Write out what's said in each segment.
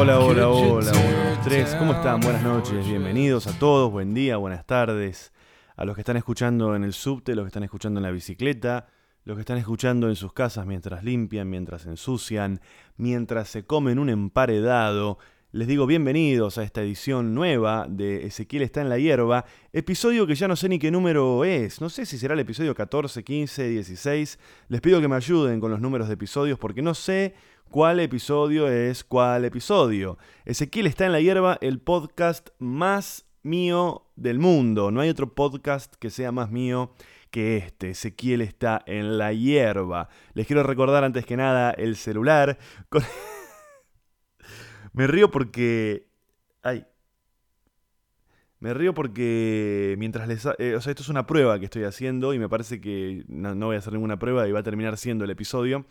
Hola, hola, hola, uno, dos, tres. ¿Cómo están? Buenas noches, bienvenidos a todos, buen día, buenas tardes. A los que están escuchando en el subte, los que están escuchando en la bicicleta, los que están escuchando en sus casas mientras limpian, mientras ensucian, mientras se comen un emparedado. Les digo bienvenidos a esta edición nueva de Ezequiel está en la hierba, episodio que ya no sé ni qué número es, no sé si será el episodio 14, 15, 16. Les pido que me ayuden con los números de episodios porque no sé cuál episodio es cuál episodio. Ezequiel está en la hierba, el podcast más mío del mundo. No hay otro podcast que sea más mío que este. Ezequiel está en la hierba. Les quiero recordar antes que nada el celular. Me río porque... Ay. Me río porque mientras les... Eh, o sea, esto es una prueba que estoy haciendo y me parece que no, voy a hacer ninguna prueba y va a terminar siendo el episodio.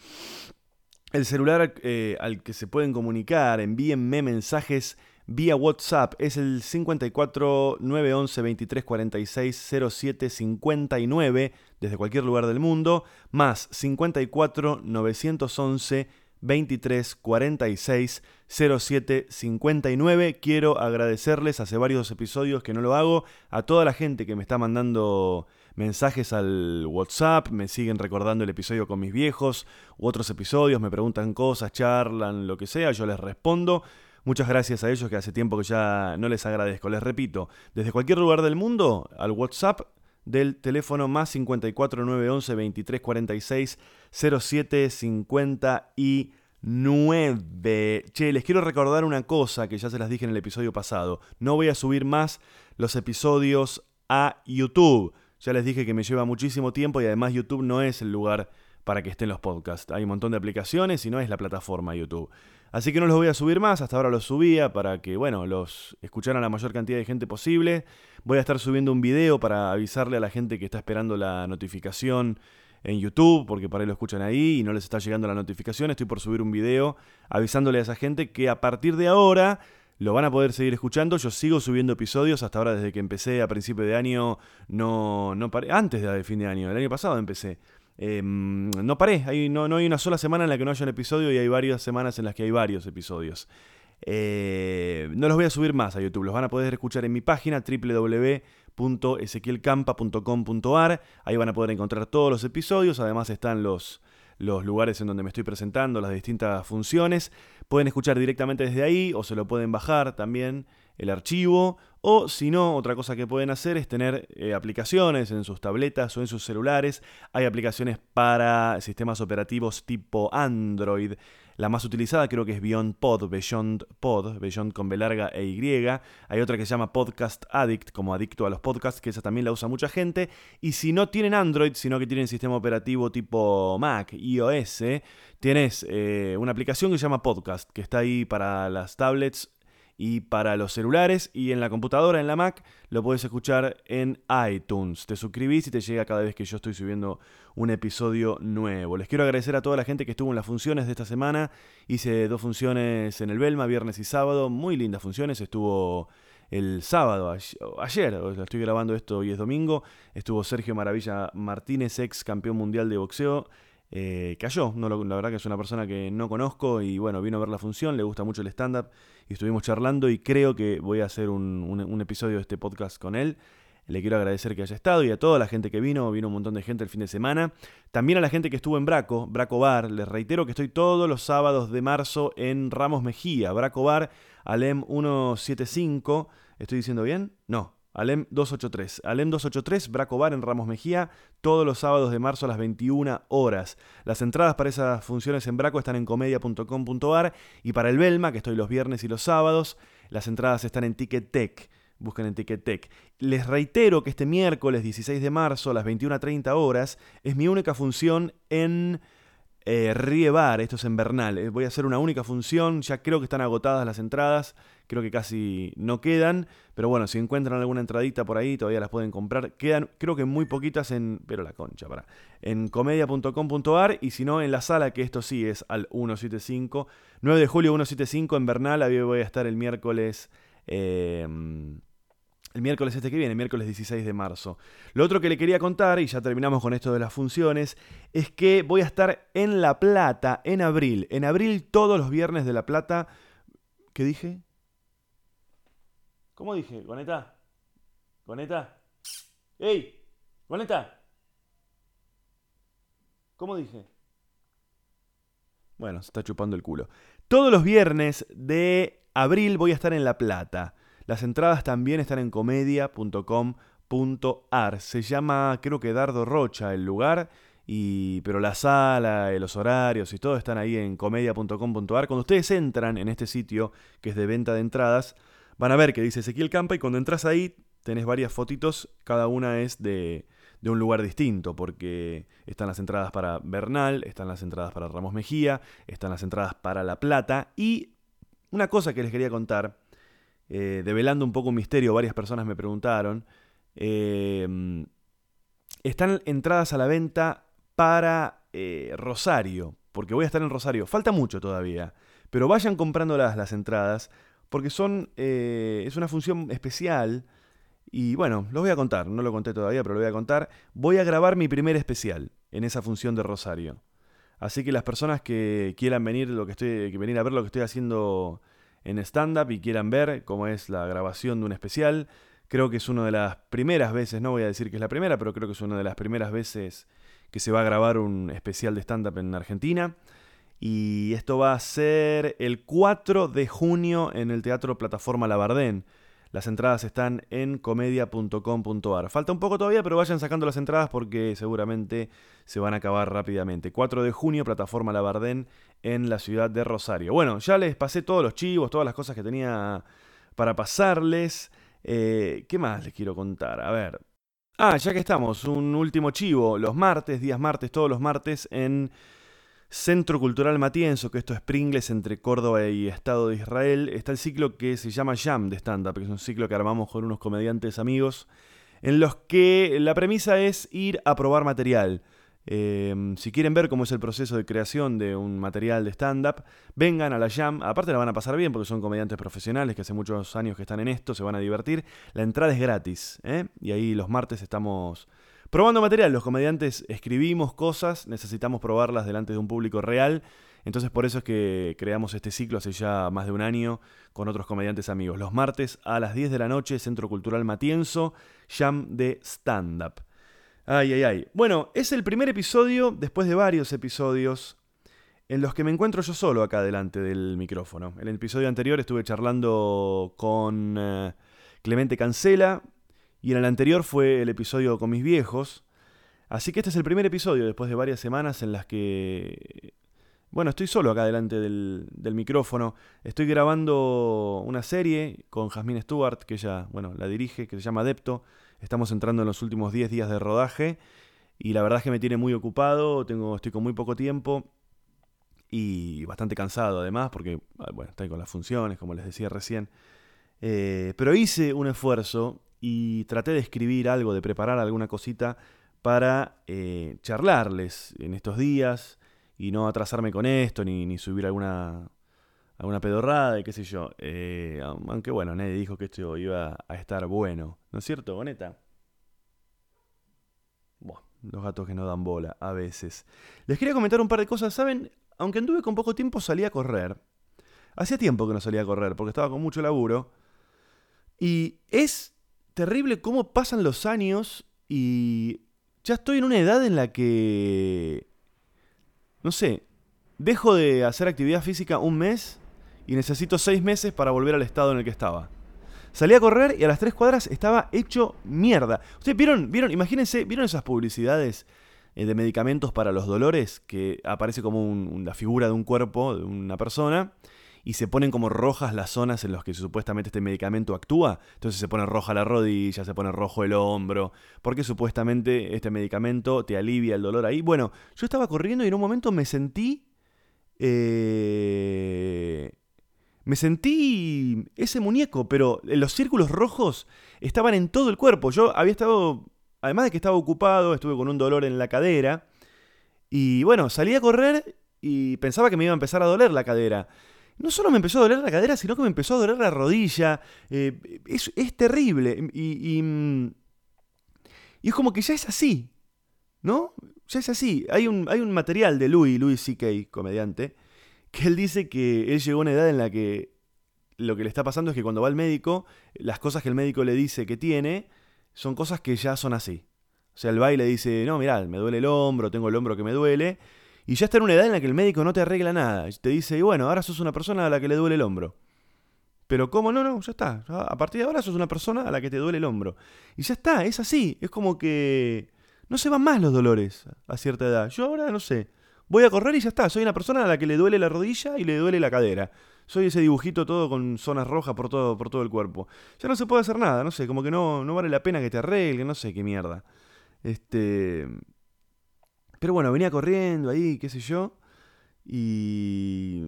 El celular eh, al que se pueden comunicar, envíenme mensajes vía WhatsApp, es el 54 911 23 46 07 59 desde cualquier lugar del mundo, más 54 911 23 46 07 59. Quiero agradecerles, hace varios episodios que no lo hago, a toda la gente que me está mandando mensajes al WhatsApp, me siguen recordando el episodio con mis viejos u otros episodios, me preguntan cosas, charlan, lo que sea, yo les respondo. Muchas gracias a ellos que hace tiempo que ya no les agradezco. Les repito, desde cualquier lugar del mundo, al WhatsApp del teléfono más 54 911 23 46 07 59. Che, les quiero recordar una cosa que ya se las dije en el episodio pasado. No voy a subir más los episodios a YouTube. Ya les dije que me lleva muchísimo tiempo y además YouTube no es el lugar para que estén los podcasts. Hay un montón de aplicaciones y no es la plataforma YouTube. Así que no los voy a subir más, hasta ahora los subía para que, bueno, los escucharan la mayor cantidad de gente posible. Voy a estar subiendo un video para avisarle a la gente que está esperando la notificación en YouTube, porque para ahí lo escuchan ahí y no les está llegando la notificación. Estoy por subir un video avisándole a esa gente que a partir de ahora lo van a poder seguir escuchando. Yo sigo subiendo episodios hasta ahora desde que empecé a principio de año. No, no paré. Antes de fin de año, el año pasado empecé. Eh, no paré, hay, no, no, hay una sola semana en la que no haya un episodio y hay varias semanas en las que hay varios episodios. Eh, no los voy a subir más a YouTube, los van a poder escuchar en mi página www.ezequielcampa.com.ar. Ahí van a poder encontrar todos los episodios, además están los, los lugares en donde me estoy presentando, las distintas funciones. Pueden escuchar directamente desde ahí o se lo pueden bajar también el archivo. O si no, otra cosa que pueden hacer es tener eh, aplicaciones en sus tabletas o en sus celulares. Hay aplicaciones para sistemas operativos tipo Android. La más utilizada creo que es Beyond Pod, Beyond Pod, Beyond con B larga e Y. Hay otra que se llama Podcast Addict, como adicto a los podcasts, que esa también la usa mucha gente. Y si no tienen Android, sino que tienen sistema operativo tipo Mac, iOS, tienes eh, una aplicación que se llama Podcast, que está ahí para las tablets y para los celulares y en la computadora, en la Mac, lo puedes escuchar en iTunes. Te suscribís y te llega cada vez que yo estoy subiendo un episodio nuevo. Les quiero agradecer a toda la gente que estuvo en las funciones de esta semana. Hice dos funciones en el Belma, viernes y sábado, muy lindas funciones. Estuvo el sábado, ayer, estoy grabando esto, hoy es domingo, estuvo Sergio Maravilla Martínez, ex campeón mundial de boxeo. Eh, cayó, no, la verdad que es una persona que no conozco y bueno, vino a ver la función, le gusta mucho el stand-up y estuvimos charlando y creo que voy a hacer un, un, episodio de este podcast con él. Le quiero agradecer que haya estado y a toda la gente que vino, vino un montón de gente el fin de semana. También a la gente que estuvo en Braco, Braco Bar, les reitero que estoy todos los sábados de marzo en Ramos Mejía, Braco Bar, Alem 175, ¿estoy diciendo bien? No, Alem 283. Alem 283, Braco Bar en Ramos Mejía, todos los sábados de marzo a las 21 horas. Las entradas para esas funciones en Braco están en comedia.com.ar y para el Belma, que estoy los viernes y los sábados, las entradas están en Ticket Tech. Busquen en Ticket Tech. Les reitero que este miércoles 16 de marzo a las 21.30 horas es mi única función en eh, Riebar, esto es en Bernal. Eh, voy a hacer una única función, ya creo que están agotadas las entradas, creo que casi no quedan, pero bueno, si encuentran alguna entradita por ahí todavía las pueden comprar. Quedan creo que muy poquitas en, pero la concha, para, en comedia.com.ar y si no en la sala, que esto sí es al 175, 9 de julio 175 en Bernal, ahí voy a estar el miércoles. Eh, El miércoles este que viene, miércoles 16 de marzo. Lo otro que le quería contar, y ya terminamos con esto de las funciones, es que voy a estar en La Plata en abril. En abril todos los viernes de La Plata. ¿Qué dije? ¿Cómo dije? ¿Goneta? ¿Goneta? ¡Ey! ¿Goneta? ¿Cómo dije? Bueno, se está chupando el culo. Todos los viernes de abril voy a estar en La Plata. Las entradas también están en comedia.com.ar. Se llama, creo que Dardo Rocha el lugar, y, pero la sala, los horarios y todo están ahí en comedia.com.ar. Cuando ustedes entran en este sitio, que es de venta de entradas, van a ver que dice Ezequiel Campa y cuando entras ahí tenés varias fotitos, cada una es de, de un lugar distinto, porque están las entradas para Bernal, están las entradas para Ramos Mejía, están las entradas para La Plata y una cosa que les quería contar, eh, develando un poco un misterio, varias personas me preguntaron, eh, están entradas a la venta para eh, Rosario, porque voy a estar en Rosario, falta mucho todavía, pero vayan comprándolas las entradas, porque son, es una función especial, y bueno, lo voy a contar, no lo conté todavía, pero lo voy a contar. Voy a grabar mi primer especial en esa función de Rosario. Así que las personas que quieran venir, lo que estoy, venir a ver lo que estoy haciendo en stand-up y quieran ver cómo es la grabación de un especial, creo que es una de las primeras veces, no voy a decir que es la primera, pero creo que es una de las primeras veces que se va a grabar un especial de stand-up en Argentina. Y esto va a ser el 4 de junio en el Teatro Plataforma Labardén. Las entradas están en comedia.com.ar. Falta un poco todavía, pero vayan sacando las entradas porque seguramente se van a acabar rápidamente. 4 de junio, plataforma Labardén en la ciudad de Rosario. Bueno, ya les pasé todos los chivos, todas las cosas que tenía para pasarles. Eh, ¿Qué más les quiero contar? A ver. Ah, ya que estamos, un último chivo. Los martes, días martes, todos los martes en Centro Cultural Matienzo, que esto es Pringles entre Córdoba y Estado de Israel, está el ciclo que se llama Jam de stand-up, que es un ciclo que armamos con unos comediantes amigos, en los que la premisa es ir a probar material. Em, si quieren ver cómo es el proceso de creación de un material de stand-up, vengan a la Jam. Aparte la van a pasar bien porque son comediantes profesionales que hace muchos años que están en esto, se van a divertir. La entrada es gratis, ¿eh? y ahí los martes estamos Probando material, los comediantes escribimos cosas, necesitamos probarlas delante de un público real. Entonces por eso es que creamos este ciclo hace ya más de un año con otros comediantes amigos. Los martes a las 10 de la noche, Centro Cultural Matienzo, Jam de Stand Up. Ay, ay, ay. Bueno, es el primer episodio, después de varios episodios, en los que me encuentro yo solo acá delante del micrófono. En el episodio anterior estuve charlando con eh, Clemente Cancela, y en el anterior fue el episodio con mis viejos. Así que este es el primer episodio después de varias semanas en las que... Bueno, estoy solo acá delante del, micrófono. Estoy grabando una serie con Jasmine Stewart, que ella, bueno, la dirige, que se llama Adepto. Estamos entrando en los últimos 10 días de rodaje. Y la verdad es que me tiene muy ocupado, tengo, estoy con muy poco tiempo y bastante cansado además, porque bueno, estoy con las funciones, como les decía recién. Eh, pero hice un esfuerzo y traté de escribir algo, de preparar alguna cosita para eh, charlarles en estos días y no atrasarme con esto, ni, ni subir alguna, alguna pedorrada y qué sé yo. Eh, aunque bueno, nadie dijo que esto iba a estar bueno. ¿No es cierto, Boneta? Bueno, los gatos que no dan bola a veces. Les quería comentar un par de cosas. ¿Saben? Aunque anduve con poco tiempo, salí a correr. Hacía tiempo que no salía a correr porque estaba con mucho laburo. Y es terrible cómo pasan los años y ya estoy en una edad en la que, no sé, dejo de hacer actividad física un mes y necesito seis meses para volver al estado en el que estaba. Salí a correr y a las tres cuadras estaba hecho mierda. Ustedes vieron, vieron, imagínense, vieron esas publicidades eh, de medicamentos para los dolores que aparece como la figura de un cuerpo de una persona y se ponen como rojas las zonas en las que supuestamente este medicamento actúa. Entonces se pone roja la rodilla, se pone rojo el hombro, porque supuestamente este medicamento te alivia el dolor ahí. Bueno, yo estaba corriendo y en un momento me sentí... Eh, me sentí ese muñeco, pero los círculos rojos estaban en todo el cuerpo. Yo había estado, además de que estaba ocupado, estuve con un dolor en la cadera. Y bueno, salí a correr y pensaba que me iba a empezar a doler la cadera. no solo me empezó a doler la cadera, sino que me empezó a doler la rodilla. Eh, es, es, terrible. Y, y, mm, y, es como que ya es así. ¿No? Ya es así. Hay un, hay un material de Louis, Louis C.K., comediante, que él dice que él llegó a una edad en la que lo que le está pasando es que cuando va al médico, las cosas que el médico le dice que tiene son cosas que ya son así. O sea, el va y le dice, no, mirá, me duele el hombro, tengo el hombro que me duele. Y ya está en una edad en la que el médico no te arregla nada. Te dice, y bueno, ahora sos una persona a la que le duele el hombro. Pero ¿cómo? No, no, ya está. A partir de ahora sos una persona a la que te duele el hombro. Y ya está, es así. Es como que no se van más los dolores a cierta edad. Yo ahora no sé. Voy a correr y ya está. Soy una persona a la que le duele la rodilla y le duele la cadera. Soy ese dibujito todo con zonas rojas por todo, por todo el cuerpo. Ya no se puede hacer nada, no sé, como que no, no vale la pena que te arregle, no sé qué mierda. Este. Pero bueno, venía corriendo ahí, qué sé yo. Y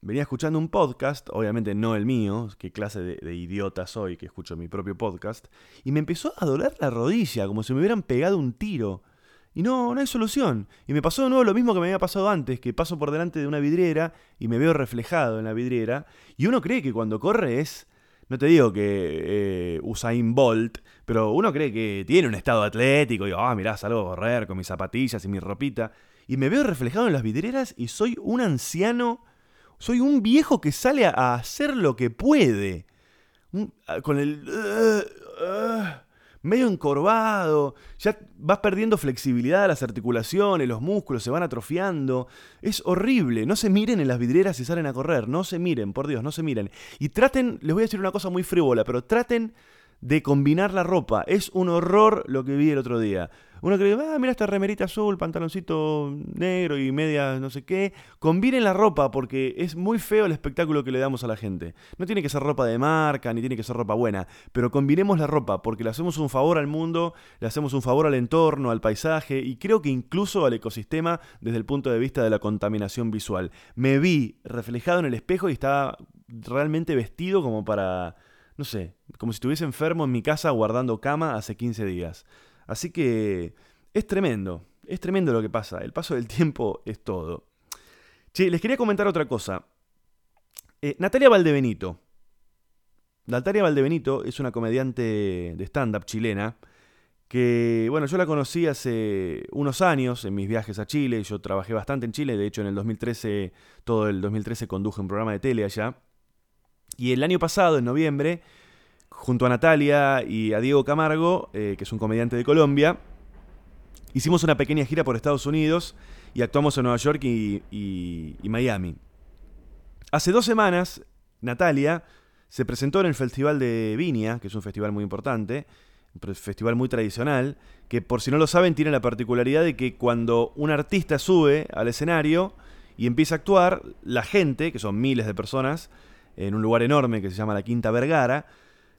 venía escuchando un podcast, obviamente no el mío, qué clase de, idiota soy que escucho mi propio podcast, y me empezó a doler la rodilla, como si me hubieran pegado un tiro. Y no, no hay solución. Y me pasó de nuevo lo mismo que me había pasado antes, que paso por delante de una vidriera y me veo reflejado en la vidriera, y uno cree que cuando corre es... No te digo que eh, Usain Bolt, pero uno cree que tiene un estado atlético y, ah, mirá, salgo a correr con mis zapatillas y mi ropita. Y me veo reflejado en las vidrieras y soy un anciano soy un viejo que sale a hacer lo que puede. con el... Uh, uh, medio encorvado. Ya vas perdiendo flexibilidad las articulaciones, los músculos se van atrofiando. Es horrible. No se miren en las vidrieras y salen a correr. No se miren, por Dios, no se miren. Y traten, les voy a decir una cosa muy frívola, pero traten de combinar la ropa. Es un horror lo que vi el otro día. Uno cree, ah, mira esta remerita azul, pantaloncito negro y media no sé qué. Combinen la ropa porque es muy feo el espectáculo que le damos a la gente. No tiene que ser ropa de marca, ni tiene que ser ropa buena, pero combinemos la ropa porque le hacemos un favor al mundo, le hacemos un favor al entorno, al paisaje y creo que incluso al ecosistema desde el punto de vista de la contaminación visual. Me vi reflejado en el espejo y estaba realmente vestido como para no sé, como si estuviese enfermo en mi casa guardando cama hace 15 días. Así que es tremendo, es tremendo lo que pasa. El paso del tiempo es todo. Che, les quería comentar otra cosa. Eh, Natalia Valdebenito. Natalia Valdebenito es una comediante de stand-up chilena que, bueno, yo la conocí hace unos años en mis viajes a Chile. Yo trabajé bastante en Chile, de hecho en el 2013, todo el 2013 conduje un programa de tele allá. Y el año pasado, en noviembre, junto a Natalia y a Diego Camargo, eh, que es un comediante de Colombia, hicimos una pequeña gira por Estados Unidos y actuamos en Nueva York y, Miami. Hace dos semanas, Natalia se presentó en el Festival de Viña, que es un festival muy importante, un festival muy tradicional, que por si no lo saben tiene la particularidad de que cuando un artista sube al escenario y empieza a actuar, la gente, que son miles de personas, en un lugar enorme que se llama la Quinta Vergara,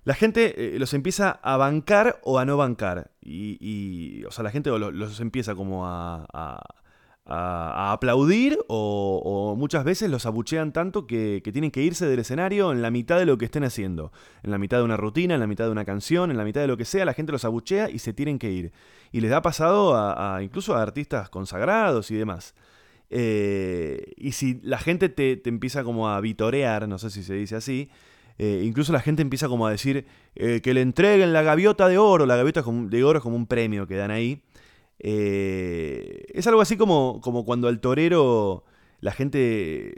la gente eh, los empieza a bancar o a no bancar. Y, o sea, la gente los, empieza como a, a, aplaudir o, muchas veces los abuchean tanto que, tienen que irse del escenario en la mitad de lo que estén haciendo. En la mitad de una rutina, en la mitad de una canción, en la mitad de lo que sea, la gente los abuchea y se tienen que ir. Y les ha pasado a, incluso a artistas consagrados y demás. Eh, y si la gente te, empieza como a vitorear, no sé si se dice así, eh, incluso la gente empieza como a decir eh, que le entreguen la gaviota de oro, la gaviota de oro es como un premio que dan ahí. es algo así como, como cuando al torero la gente,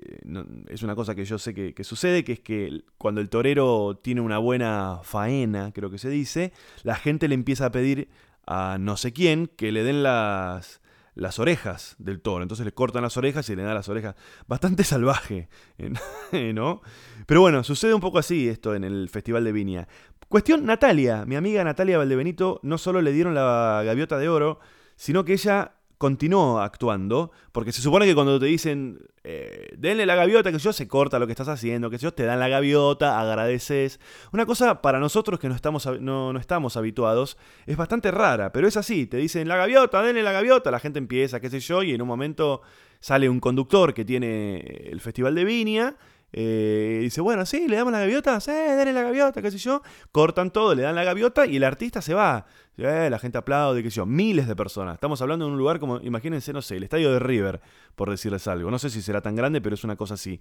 es una cosa que yo sé que, que, sucede, que es que cuando el torero tiene una buena faena, creo que se dice, la gente le empieza a pedir a no sé quién que le den las, las orejas del toro. Entonces le cortan las orejas y le dan las orejas. Bastante salvaje, ¿no? Pero bueno, sucede un poco así esto en el Festival de Viña. Cuestión Natalia, mi amiga Natalia Valdebenito, no solo le dieron la gaviota de oro, sino que ella continuó actuando, porque se supone que cuando te dicen, eh, denle la gaviota, que yo, se corta lo que estás haciendo, que yo, te dan la gaviota, agradeces. Una cosa para nosotros que no estamos, no, estamos habituados es bastante rara, pero es así, te dicen la gaviota, denle la gaviota, la gente empieza, qué sé yo, y en un momento sale un conductor que tiene el Festival de Viña eh, dice, bueno, sí, le damos la gaviota, sí, denle la gaviota, qué sé yo. Cortan todo, le dan la gaviota y el artista se va. Eh, la gente aplaude, qué sé yo. Miles de personas. Estamos hablando de un lugar como, imagínense, no sé, el estadio de River, por decirles algo. No sé si será tan grande, pero es una cosa así.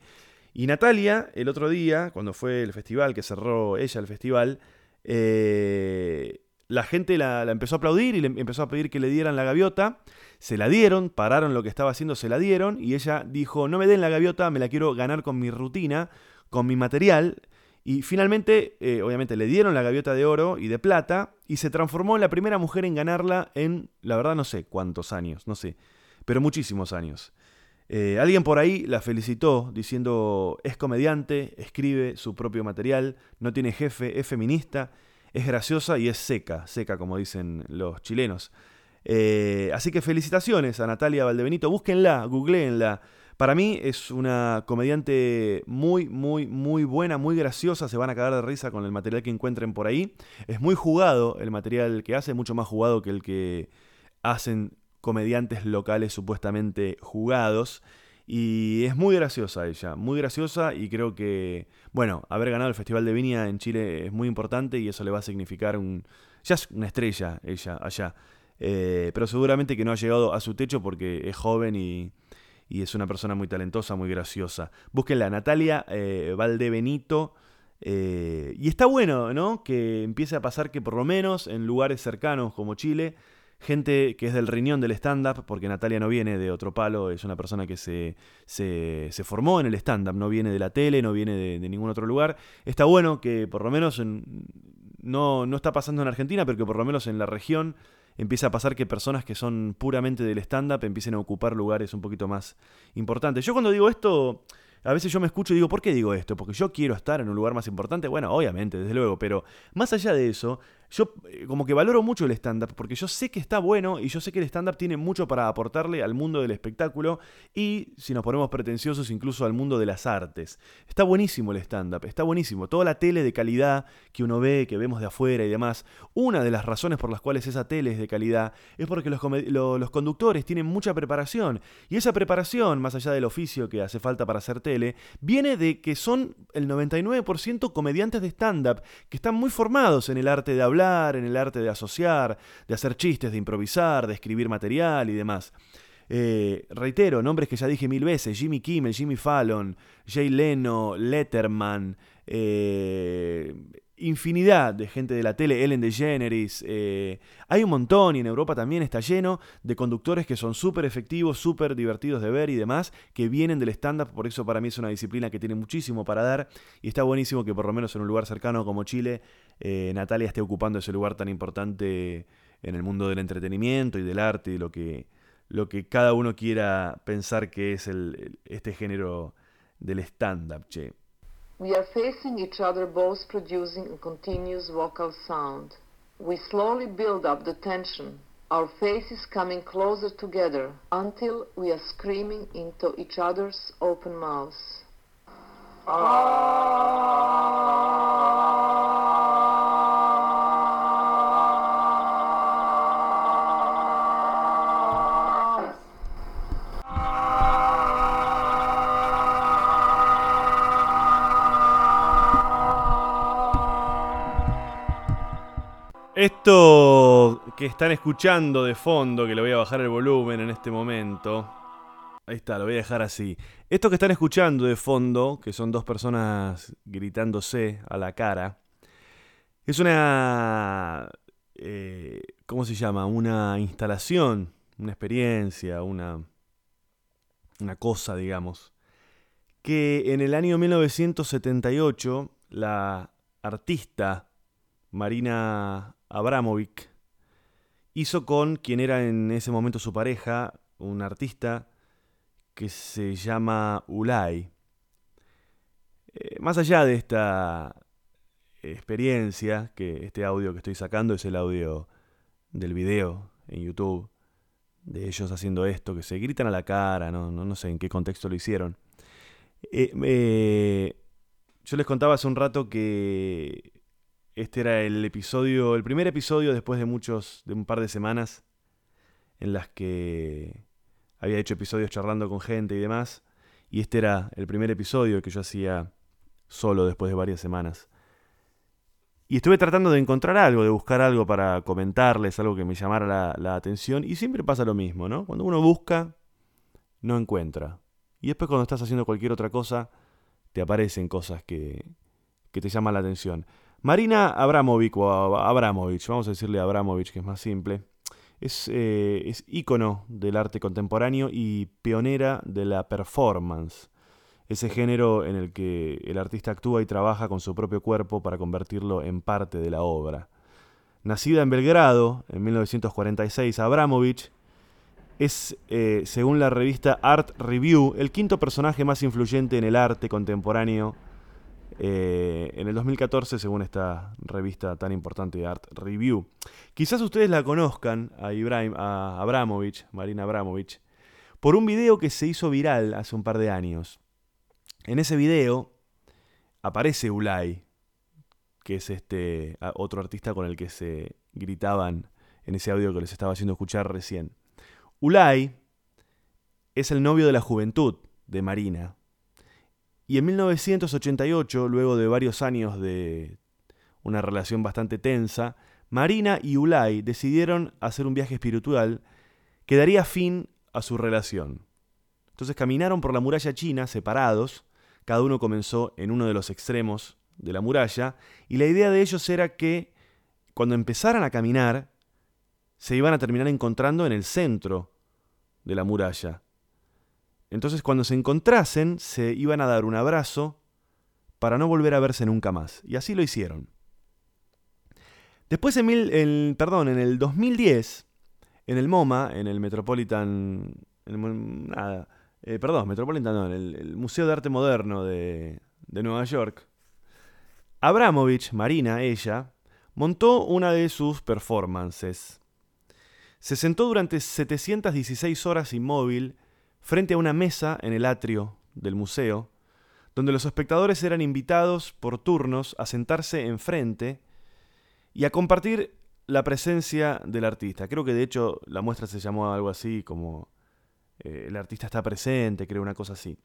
Y Natalia, el otro día, cuando fue el festival, que cerró ella el festival, eh, la gente la, empezó a aplaudir y le empezó a pedir que le dieran la gaviota. Se la dieron, pararon lo que estaba haciendo, se la dieron y ella dijo, no me den la gaviota, me la quiero ganar con mi rutina, con mi material. Y finalmente, eh, obviamente, le dieron la gaviota de oro y de plata y se transformó en la primera mujer en ganarla en, la verdad, no sé cuántos años, no sé, pero muchísimos años. Eh, alguien por ahí la felicitó diciendo es comediante, escribe su propio material, no tiene jefe, es feminista, es graciosa y es seca, seca como dicen los chilenos. Eh, así que felicitaciones a Natalia Valdebenito, búsquenla, googleenla. Para mí es una comediante muy, muy, muy buena, muy graciosa. Se van a cagar de risa con el material que encuentren por ahí. Es muy jugado el material que hace, mucho más jugado que el que hacen comediantes locales supuestamente jugados. Y es muy graciosa ella, muy graciosa y creo que, bueno, haber ganado el Festival de Viña en Chile es muy importante y eso le va a significar un... Ya es una estrella ella allá, eh, pero seguramente que no ha llegado a su techo porque es joven y, es una persona muy talentosa, muy graciosa. Búsquenla, Natalia eh, Valdebenito. Eh, y está bueno, ¿no? Que empiece a pasar que por lo menos en lugares cercanos como Chile gente que es del riñón del stand-up, porque Natalia no viene de otro palo, es una persona que se, se, formó en el stand-up, no viene de la tele, no viene de, ningún otro lugar. Está bueno que por lo menos no, no está pasando en Argentina, pero que por lo menos en la región empieza a pasar que personas que son puramente del stand-up empiecen a ocupar lugares un poquito más importantes. Yo cuando digo esto, a veces yo me escucho y digo, ¿por qué digo esto? Porque yo quiero estar en un lugar más importante. Bueno, obviamente, desde luego, pero más allá de eso, yo eh, como que valoro mucho el stand-up, porque yo sé que está bueno y yo sé que el stand-up tiene mucho para aportarle al mundo del espectáculo y, si nos ponemos pretenciosos, incluso al mundo de las artes. Está buenísimo el stand-up, está buenísimo. Toda la tele de calidad que uno ve, que vemos de afuera y demás, una de las razones por las cuales esa tele es de calidad es porque los, los conductores tienen mucha preparación y esa preparación, más allá del oficio que hace falta para hacer tele, viene de que son el 99% comediantes de stand-up que están muy formados en el arte de hablar en el arte de asociar, de hacer chistes, de improvisar, de escribir material y demás. Eh, reitero, nombres que ya dije mil veces, Jimmy Kimmel, Jimmy Fallon, Jay Leno, Letterman, eh, infinidad de gente de la tele, Ellen DeGeneres, eh, hay un montón y en Europa también está lleno de conductores que son súper efectivos, súper divertidos de ver y demás, que vienen del stand-up, por eso para mí es una disciplina que tiene muchísimo para dar y está buenísimo que por lo menos en un lugar cercano como Chile, eh, Natalia esté ocupando ese lugar tan importante en el mundo del entretenimiento y del arte y lo que, lo que cada uno quiera pensar que es el, este género del stand-up, che. We are facing each other both producing a continuous vocal sound. We slowly build up the tension, our faces coming closer together until we are screaming into each other's open mouths. Ah! Esto que están escuchando de fondo, que le voy a bajar el volumen en este momento. Ahí está, lo voy a dejar así. Esto que están escuchando de fondo, que son dos personas gritándose a la cara, es una... Eh, ¿Cómo se llama? Una instalación, una experiencia, una, una cosa, digamos, que en el año 1978 la artista Marina Abramovic hizo con quien era en ese momento su pareja, un artista que se llama Ulay. Eh, más allá de esta experiencia, que este audio que estoy sacando es el audio del video en YouTube, de ellos haciendo esto, que se gritan a la cara, no, no, sé en qué contexto lo hicieron. Eh, yo les contaba hace un rato que este era el episodio, el primer episodio después de muchos, de un par de semanas en las que había hecho episodios charlando con gente y demás. Y este era el primer episodio que yo hacía solo después de varias semanas. Y estuve tratando de encontrar algo, de buscar algo para comentarles, algo que me llamara la, atención. Y siempre pasa lo mismo, ¿no? Cuando uno busca, no encuentra. Y después cuando estás haciendo cualquier otra cosa, te aparecen cosas que, que te llaman la atención. Marina Abramovic, o Abramovich, vamos a decirle Abramovich, que es más simple, es, eh, es ícono del arte contemporáneo y pionera de la performance, ese género en el que el artista actúa y trabaja con su propio cuerpo para convertirlo en parte de la obra. Nacida en Belgrado en 1946, Abramovich es, eh, según la revista Art Review, el quinto personaje más influyente en el arte contemporáneo eh, en el 2014, según esta revista tan importante Art Review. Quizás ustedes la conozcan a, Ibrahim, a Abramovich, Marina Abramovich, por un video que se hizo viral hace un par de años. En ese video aparece Ulay, que es este otro artista con el que se gritaban en ese audio que les estaba haciendo escuchar recién. Ulay es el novio de la juventud de Marina. Y en 1988, luego de varios años de una relación bastante tensa, Marina y Ulay decidieron hacer un viaje espiritual que daría fin a su relación. Entonces caminaron por la muralla china separados, cada uno comenzó en uno de los extremos de la muralla, y la idea de ellos era que cuando empezaran a caminar, se iban a terminar encontrando en el centro de la muralla. Entonces cuando se encontrasen, se iban a dar un abrazo para no volver a verse nunca más. Y así lo hicieron. Después, en, mil, perdón, en el 2010, en el MoMA, en el Metropolitan... nada, eh, perdón, Metropolitan no, en el, Museo de Arte Moderno de, de Nueva York, Abramovich, Marina, ella, montó una de sus performances. Se sentó durante 716 horas inmóvil frente a una mesa en el atrio del museo, donde los espectadores eran invitados por turnos a sentarse enfrente y a compartir la presencia del artista. Creo que de hecho la muestra se llamó algo así como eh, el artista está presente, creo una cosa así.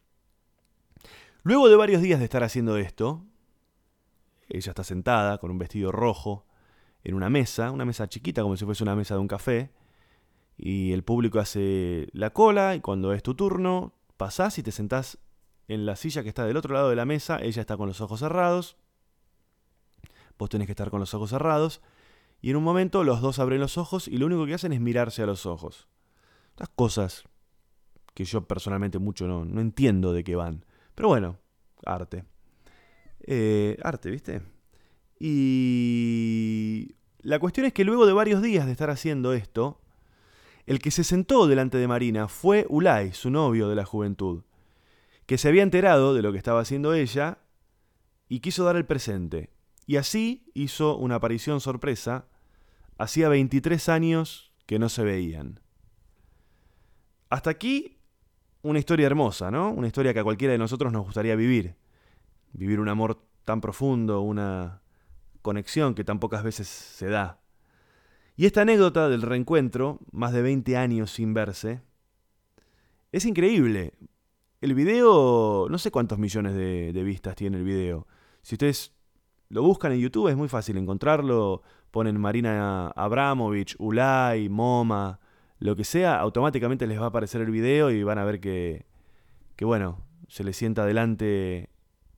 Luego de varios días de estar haciendo esto, ella está sentada con un vestido rojo en una mesa, una mesa chiquita como si fuese una mesa de un café, y el público hace la cola y cuando es tu turno, pasás y te sentás en la silla que está del otro lado de la mesa, ella está con los ojos cerrados, vos tenés que estar con los ojos cerrados, y en un momento los dos abren los ojos y lo único que hacen es mirarse a los ojos. Estas cosas que yo personalmente mucho no, no entiendo de qué van. Pero bueno, arte. Eh, arte, ¿viste? Y la cuestión es que luego de varios días de estar haciendo esto, el que se sentó delante de Marina fue Ulay, su novio de la juventud, que se había enterado de lo que estaba haciendo ella y quiso dar el presente. Y así hizo una aparición sorpresa. Hacía 23 años que no se veían. Hasta aquí una historia hermosa, ¿no? Una historia que a cualquiera de nosotros nos gustaría vivir vivir un amor tan profundo, una conexión que tan pocas veces se da. Y esta anécdota del reencuentro, más de 20 años sin verse, es increíble. El video, no sé cuántos millones de, vistas tiene el video. Si ustedes lo buscan en YouTube es muy fácil encontrarlo. Ponen Marina Abramovich, Ulay, MoMA, lo que sea, automáticamente les va a aparecer el video y van a ver que, que bueno, se le sienta adelante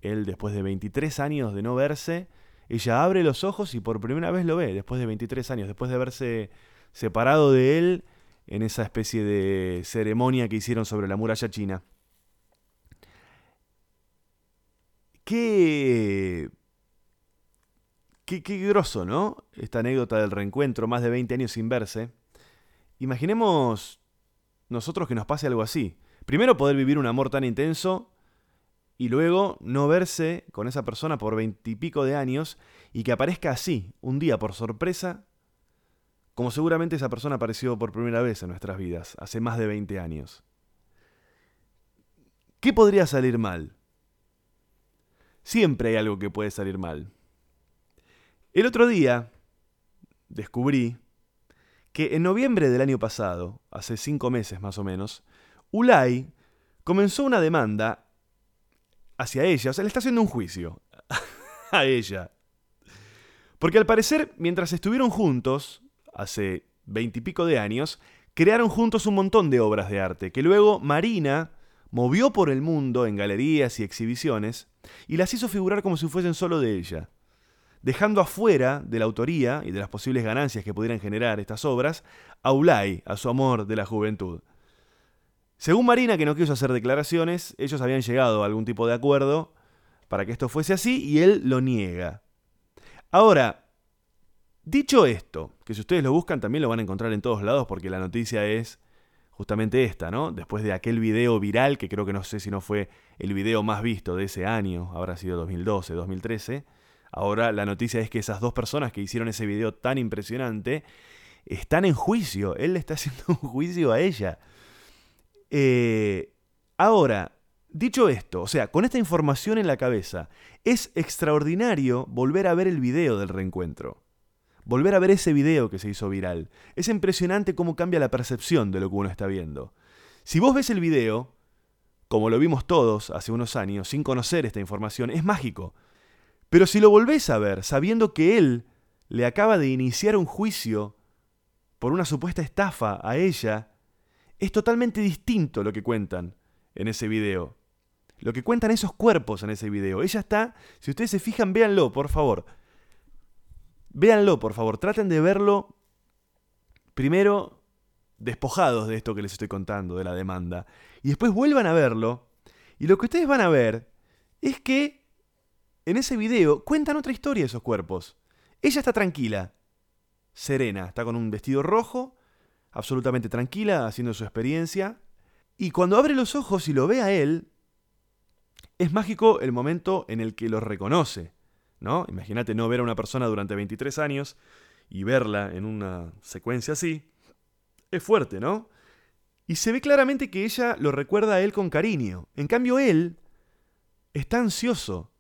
él, después de 23 años de no verse, ella abre los ojos y por primera vez lo ve, después de 23 años, después de haberse separado de él en esa especie de ceremonia que hicieron sobre la muralla china. Qué, qué, qué groso, ¿no? Esta anécdota del reencuentro, más de 20 años sin verse. Imaginemos nosotros que nos pase algo así. Primero poder vivir un amor tan intenso y luego no verse con esa persona por veintipico de años y que aparezca así, un día por sorpresa, como seguramente esa persona apareció por primera vez en nuestras vidas, hace más de 20 años. ¿Qué podría salir mal? Siempre hay algo que puede salir mal. El otro día descubrí que en noviembre del año pasado, hace cinco meses más o menos, Ulay comenzó una demanda hacia ella. O sea, le está haciendo un juicio a ella. Porque al parecer, mientras estuvieron juntos, hace veintipico de años, crearon juntos un montón de obras de arte, que luego Marina movió por el mundo en galerías y exhibiciones y las hizo figurar como si fuesen solo de ella, dejando afuera de la autoría y de las posibles ganancias que pudieran generar estas obras a Ulay, a su amor de la juventud. Según Marina, que no quiso hacer declaraciones, ellos habían llegado a algún tipo de acuerdo para que esto fuese así y él lo niega. Ahora, dicho esto, que si ustedes lo buscan también lo van a encontrar en todos lados porque la noticia es justamente esta, ¿no? Después de aquel video viral, que creo que no sé si no fue el video más visto de ese año, habrá sido 2012, 2013, ahora la noticia es que esas dos personas que hicieron ese video tan impresionante están en juicio, él le está haciendo un juicio a ella. Eh, ahora, dicho esto, o sea, con esta información en la cabeza, es extraordinario volver a ver el video del reencuentro volver a ver ese video que se hizo viral. Es impresionante cómo cambia la percepción de lo que uno está viendo. Si vos ves el video, como lo vimos todos hace unos años, sin conocer esta información, es mágico. Pero si lo volvés a ver sabiendo que él le acaba de iniciar un juicio por una supuesta estafa a ella, es totalmente distinto lo que cuentan en ese video. Lo que cuentan esos cuerpos en ese video. Ella está, si ustedes se fijan, véanlo, por favor. Véanlo, por favor, traten de verlo primero despojados de esto que les estoy contando, de la demanda, y después vuelvan a verlo, y lo que ustedes van a ver es que en ese video cuentan otra historia de esos cuerpos. Ella está tranquila, serena, está con un vestido rojo, absolutamente tranquila, haciendo su experiencia, y cuando abre los ojos y lo ve a él, es mágico el momento en el que lo reconoce. ¿no? Imagínate no ver a una persona durante 23 años y verla en una secuencia así. Es fuerte, ¿no? Y se ve claramente que ella lo recuerda a él con cariño. En cambio, él está ansioso.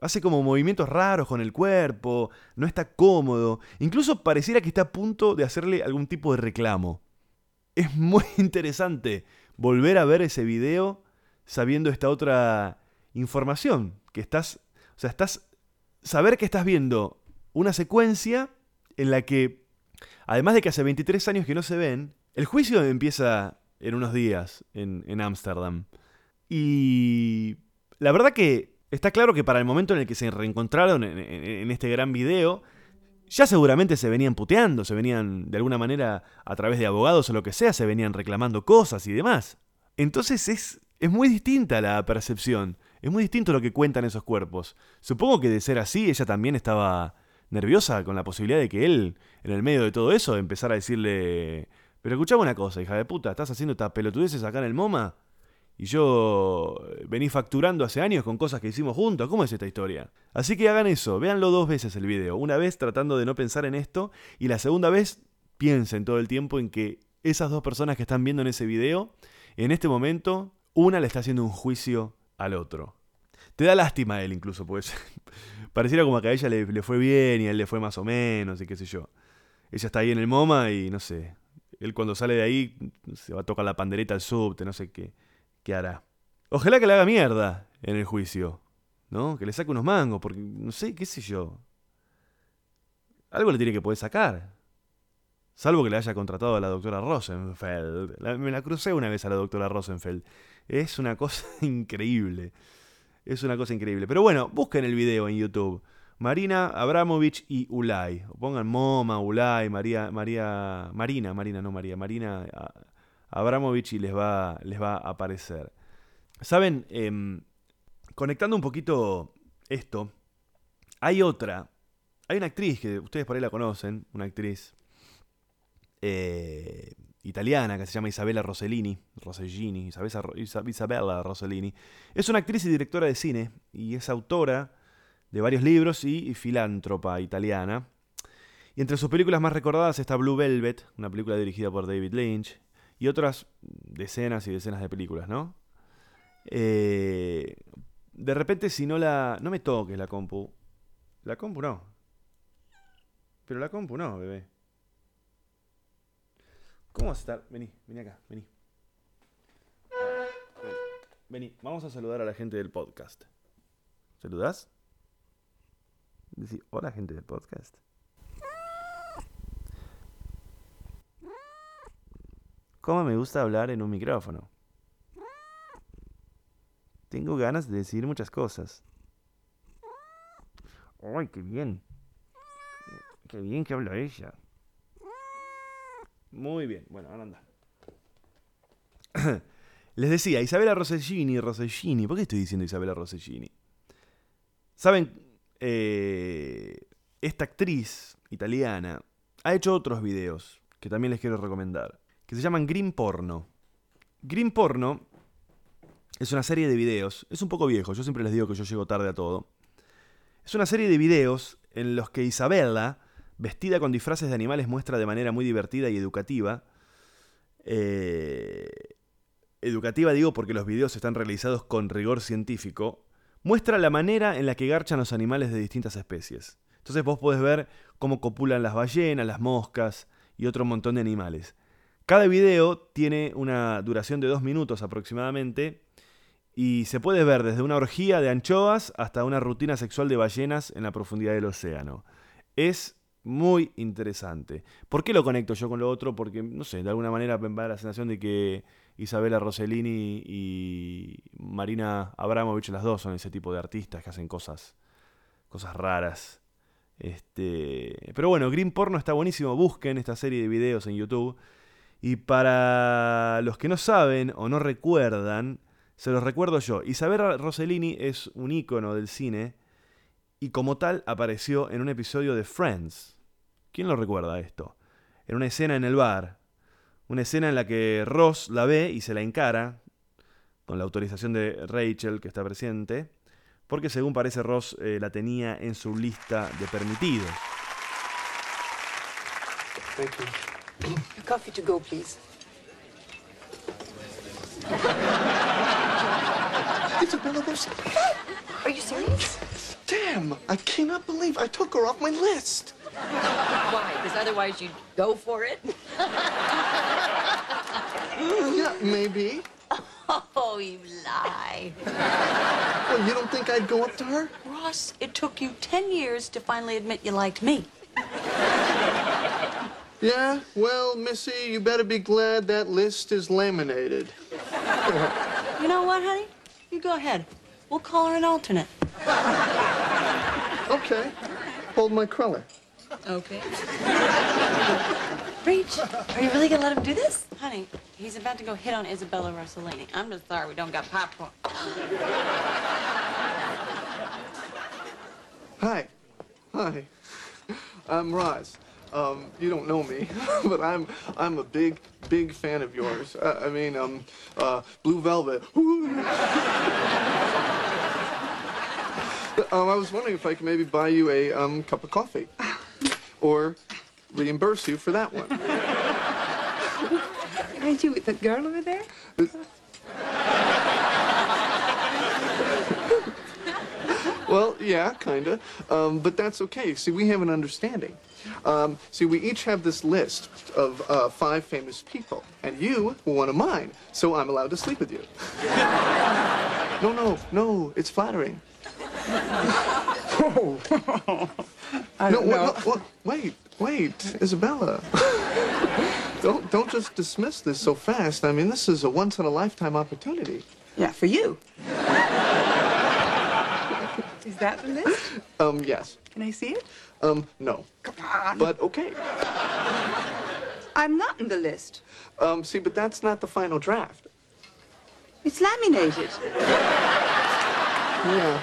Hace como movimientos raros con el cuerpo, no está cómodo. Incluso pareciera que está a punto de hacerle algún tipo de reclamo. Es muy interesante volver a ver ese video sabiendo esta otra información. Que estás. O sea, estás saber que estás viendo una secuencia en la que, además de que hace 23 años que no se ven, el juicio empieza en unos días en Ámsterdam. y la verdad que está claro que para el momento en el que se reencontraron en, en este gran video, ya seguramente se venían puteando, se venían de alguna manera a través de abogados o lo que sea, se venían reclamando cosas y demás. Entonces es, es muy distinta la percepción. Es muy distinto lo que cuentan esos cuerpos. Supongo que de ser así, ella también estaba nerviosa con la posibilidad de que él, en el medio de todo eso, empezara a decirle, pero escuchame una cosa, hija de puta, ¿estás haciendo estas pelotudeces acá en el MoMA? Y yo eh, vení facturando hace años con cosas que hicimos juntos. ¿Cómo es esta historia? Así que hagan eso, véanlo dos veces el video. Una vez tratando de no pensar en esto y la segunda vez piensen todo el tiempo en que esas dos personas que están viendo en ese video, en este momento, una le está haciendo un juicio al otro. Te da lástima a él incluso, pues pareciera como que a ella le, fue bien y a él le fue más o menos y qué sé yo. Ella está ahí en el MoMA y no sé, él cuando sale de ahí se va a tocar la pandereta al subte, no sé qué, qué hará. Ojalá que le haga mierda en el juicio, ¿no? Que le saque unos mangos, porque no sé, qué sé yo. Algo le tiene que poder sacar. Salvo que le haya contratado a la doctora Rosenfeld. me la crucé una vez a la doctora Rosenfeld. Es una cosa increíble. Es una cosa increíble. Pero bueno, busquen el video en YouTube. Marina Abramovich y Ulay. pongan Moma, Ulay, María, María, Marina, Marina, no María, Marina Abramovich y les va, les va a aparecer. Saben, em, conectando un poquito esto, hay otra, hay una actriz que ustedes por ahí la conocen, una actriz eh, italiana que se llama Isabella Rossellini, Rossellini, Isabella Rossellini. Es una actriz y directora de cine y es autora de varios libros y, filántropa italiana. Y entre sus películas más recordadas está Blue Velvet, una película dirigida por David Lynch, y otras decenas y decenas de películas, ¿no? Eh, de repente, si no la. No me toques la compu. La compu no. Pero la compu no, bebé. ¿Cómo vas a estar? Vení, vení acá, vení. Vení, vamos a saludar a la gente del podcast. ¿Saludás? Decí, hola gente del podcast. ¿Cómo me gusta hablar en un micrófono? tengo ganas de decir muchas cosas. ¡Ay, qué bien! ¡Qué bien que habla ella! Muy bien, bueno, ahora anda. Les decía, Isabella Rossellini, Rossellini, ¿por qué estoy diciendo Isabella Rossellini? Saben, eh, esta actriz italiana ha hecho otros videos que también les quiero recomendar, que se llaman Green Porno. Green Porno es una serie de videos, es un poco viejo, yo siempre les digo que yo llego tarde a todo. Es una serie de videos en los que Isabella, vestida con disfraces de animales, muestra de manera muy divertida y educativa. Eh, educativa digo porque los videos están realizados con rigor científico. Muestra la manera en la que garchan los animales de distintas especies. Entonces vos podés ver cómo copulan las ballenas, las moscas y otro montón de animales. Cada video tiene una duración de dos minutos aproximadamente y se puede ver desde una orgía de anchoas hasta una rutina sexual de ballenas en la profundidad del océano. Es muy interesante. ¿Por qué lo conecto yo con lo otro? Porque, no sé, de alguna manera me da la sensación de que Isabela Rossellini y Marina Abramovich, las dos, son ese tipo de artistas que hacen cosas, cosas raras. Este, pero bueno, Green Porno está buenísimo. Busquen esta serie de videos en YouTube. Y para los que no saben o no recuerdan, se los recuerdo yo. Isabella Rossellini es un ícono del cine y como tal apareció en un episodio de Friends. ¿Quién lo recuerda esto? En una escena en el bar. Una escena en la que Ross la ve y se la encara, con la autorización de Rachel que está presente, porque según parece Ross eh, la tenía en su lista de permitidos. Coffee to go, please. Isabella Rose. Are you serious? Damn, I cannot believe I took her off my list. Why? Because otherwise you'd go for it? Mm, yeah, maybe. Oh, you lie. Well, you don't think I'd go up to her? Ross, it took you 10 years to finally admit you liked me. Yeah, well, Missy, you better be glad that list is laminated. You know what, honey? You go ahead. We'll call her an alternate. Okay, hold my cruller. Okay. Reach, are you really gonna let him do this? Honey, he's about to go hit on Isabella Rossellini. I'm just sorry we don't got popcorn. Hi. Hi. I'm Roz. Um, you don't know me, but I'm I'm a big, big fan of yours. Uh, I mean, um, uh, Blue Velvet. um, I was wondering if I could maybe buy you a um, cup of coffee, or reimburse you for that one. Aren't you with the girl over there? Well, yeah, kinda. Um, but that's okay. See, we have an understanding. Um, see, we each have this list of uh, five famous people, and you were one of mine, so I'm allowed to sleep with you. no, no, no, it's flattering. I No, don't know. no, wa- wait, wait, Isabella. don't don't just dismiss this so fast. I mean, this is a once in a lifetime opportunity. Yeah, for you. Is that the list? Um, yes. Can I see it? Um, no. Come on. But okay. I'm not in the list. Um, see, but that's not the final draft. It's laminated. Yeah.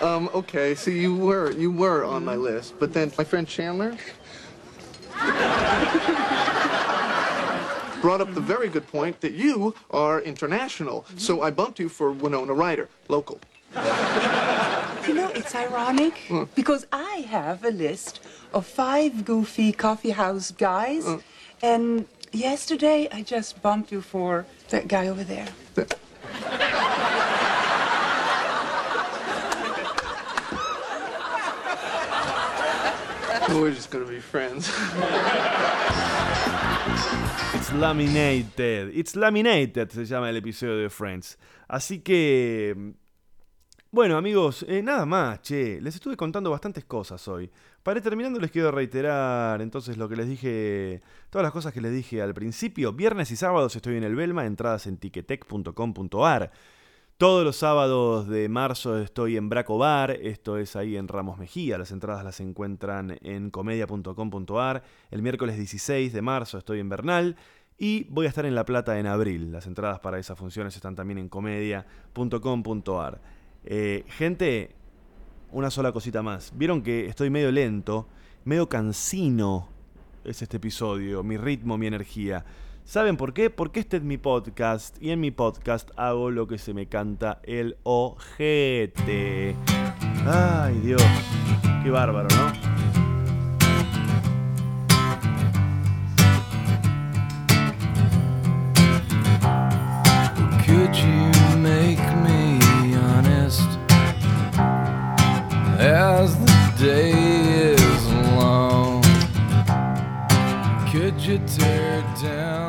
Um, okay, see, you were you were on my list, but then my friend Chandler brought up the very good point that you are international. So I bumped you for Winona Ryder, local. You know, it's ironic because I have a list of five goofy coffee house guys, and yesterday I just bumped you for that guy over there. We're just gonna be friends. It's Laminated. It's Laminated se llama el episodio de Friends. Así que. Bueno, amigos, eh, nada más, che. Les estuve contando bastantes cosas hoy. Para ir terminando, les quiero reiterar entonces lo que les dije. Todas las cosas que les dije al principio. Viernes y sábados estoy en el Belma, entradas en tiquetec.com.ar. Todos los sábados de marzo estoy en Braco Bar, esto es ahí en Ramos Mejía, las entradas las encuentran en comedia.com.ar. El miércoles 16 de marzo estoy en Bernal y voy a estar en La Plata en abril. Las entradas para esas funciones están también en comedia.com.ar. Eh, gente, una sola cosita más. Vieron que estoy medio lento, medio cansino es este episodio, mi ritmo, mi energía. ¿Saben por qué? Porque este es mi podcast y en mi podcast hago lo que se me canta el ojete. Ay Dios, qué bárbaro, ¿no? Day is long? Could you tear down?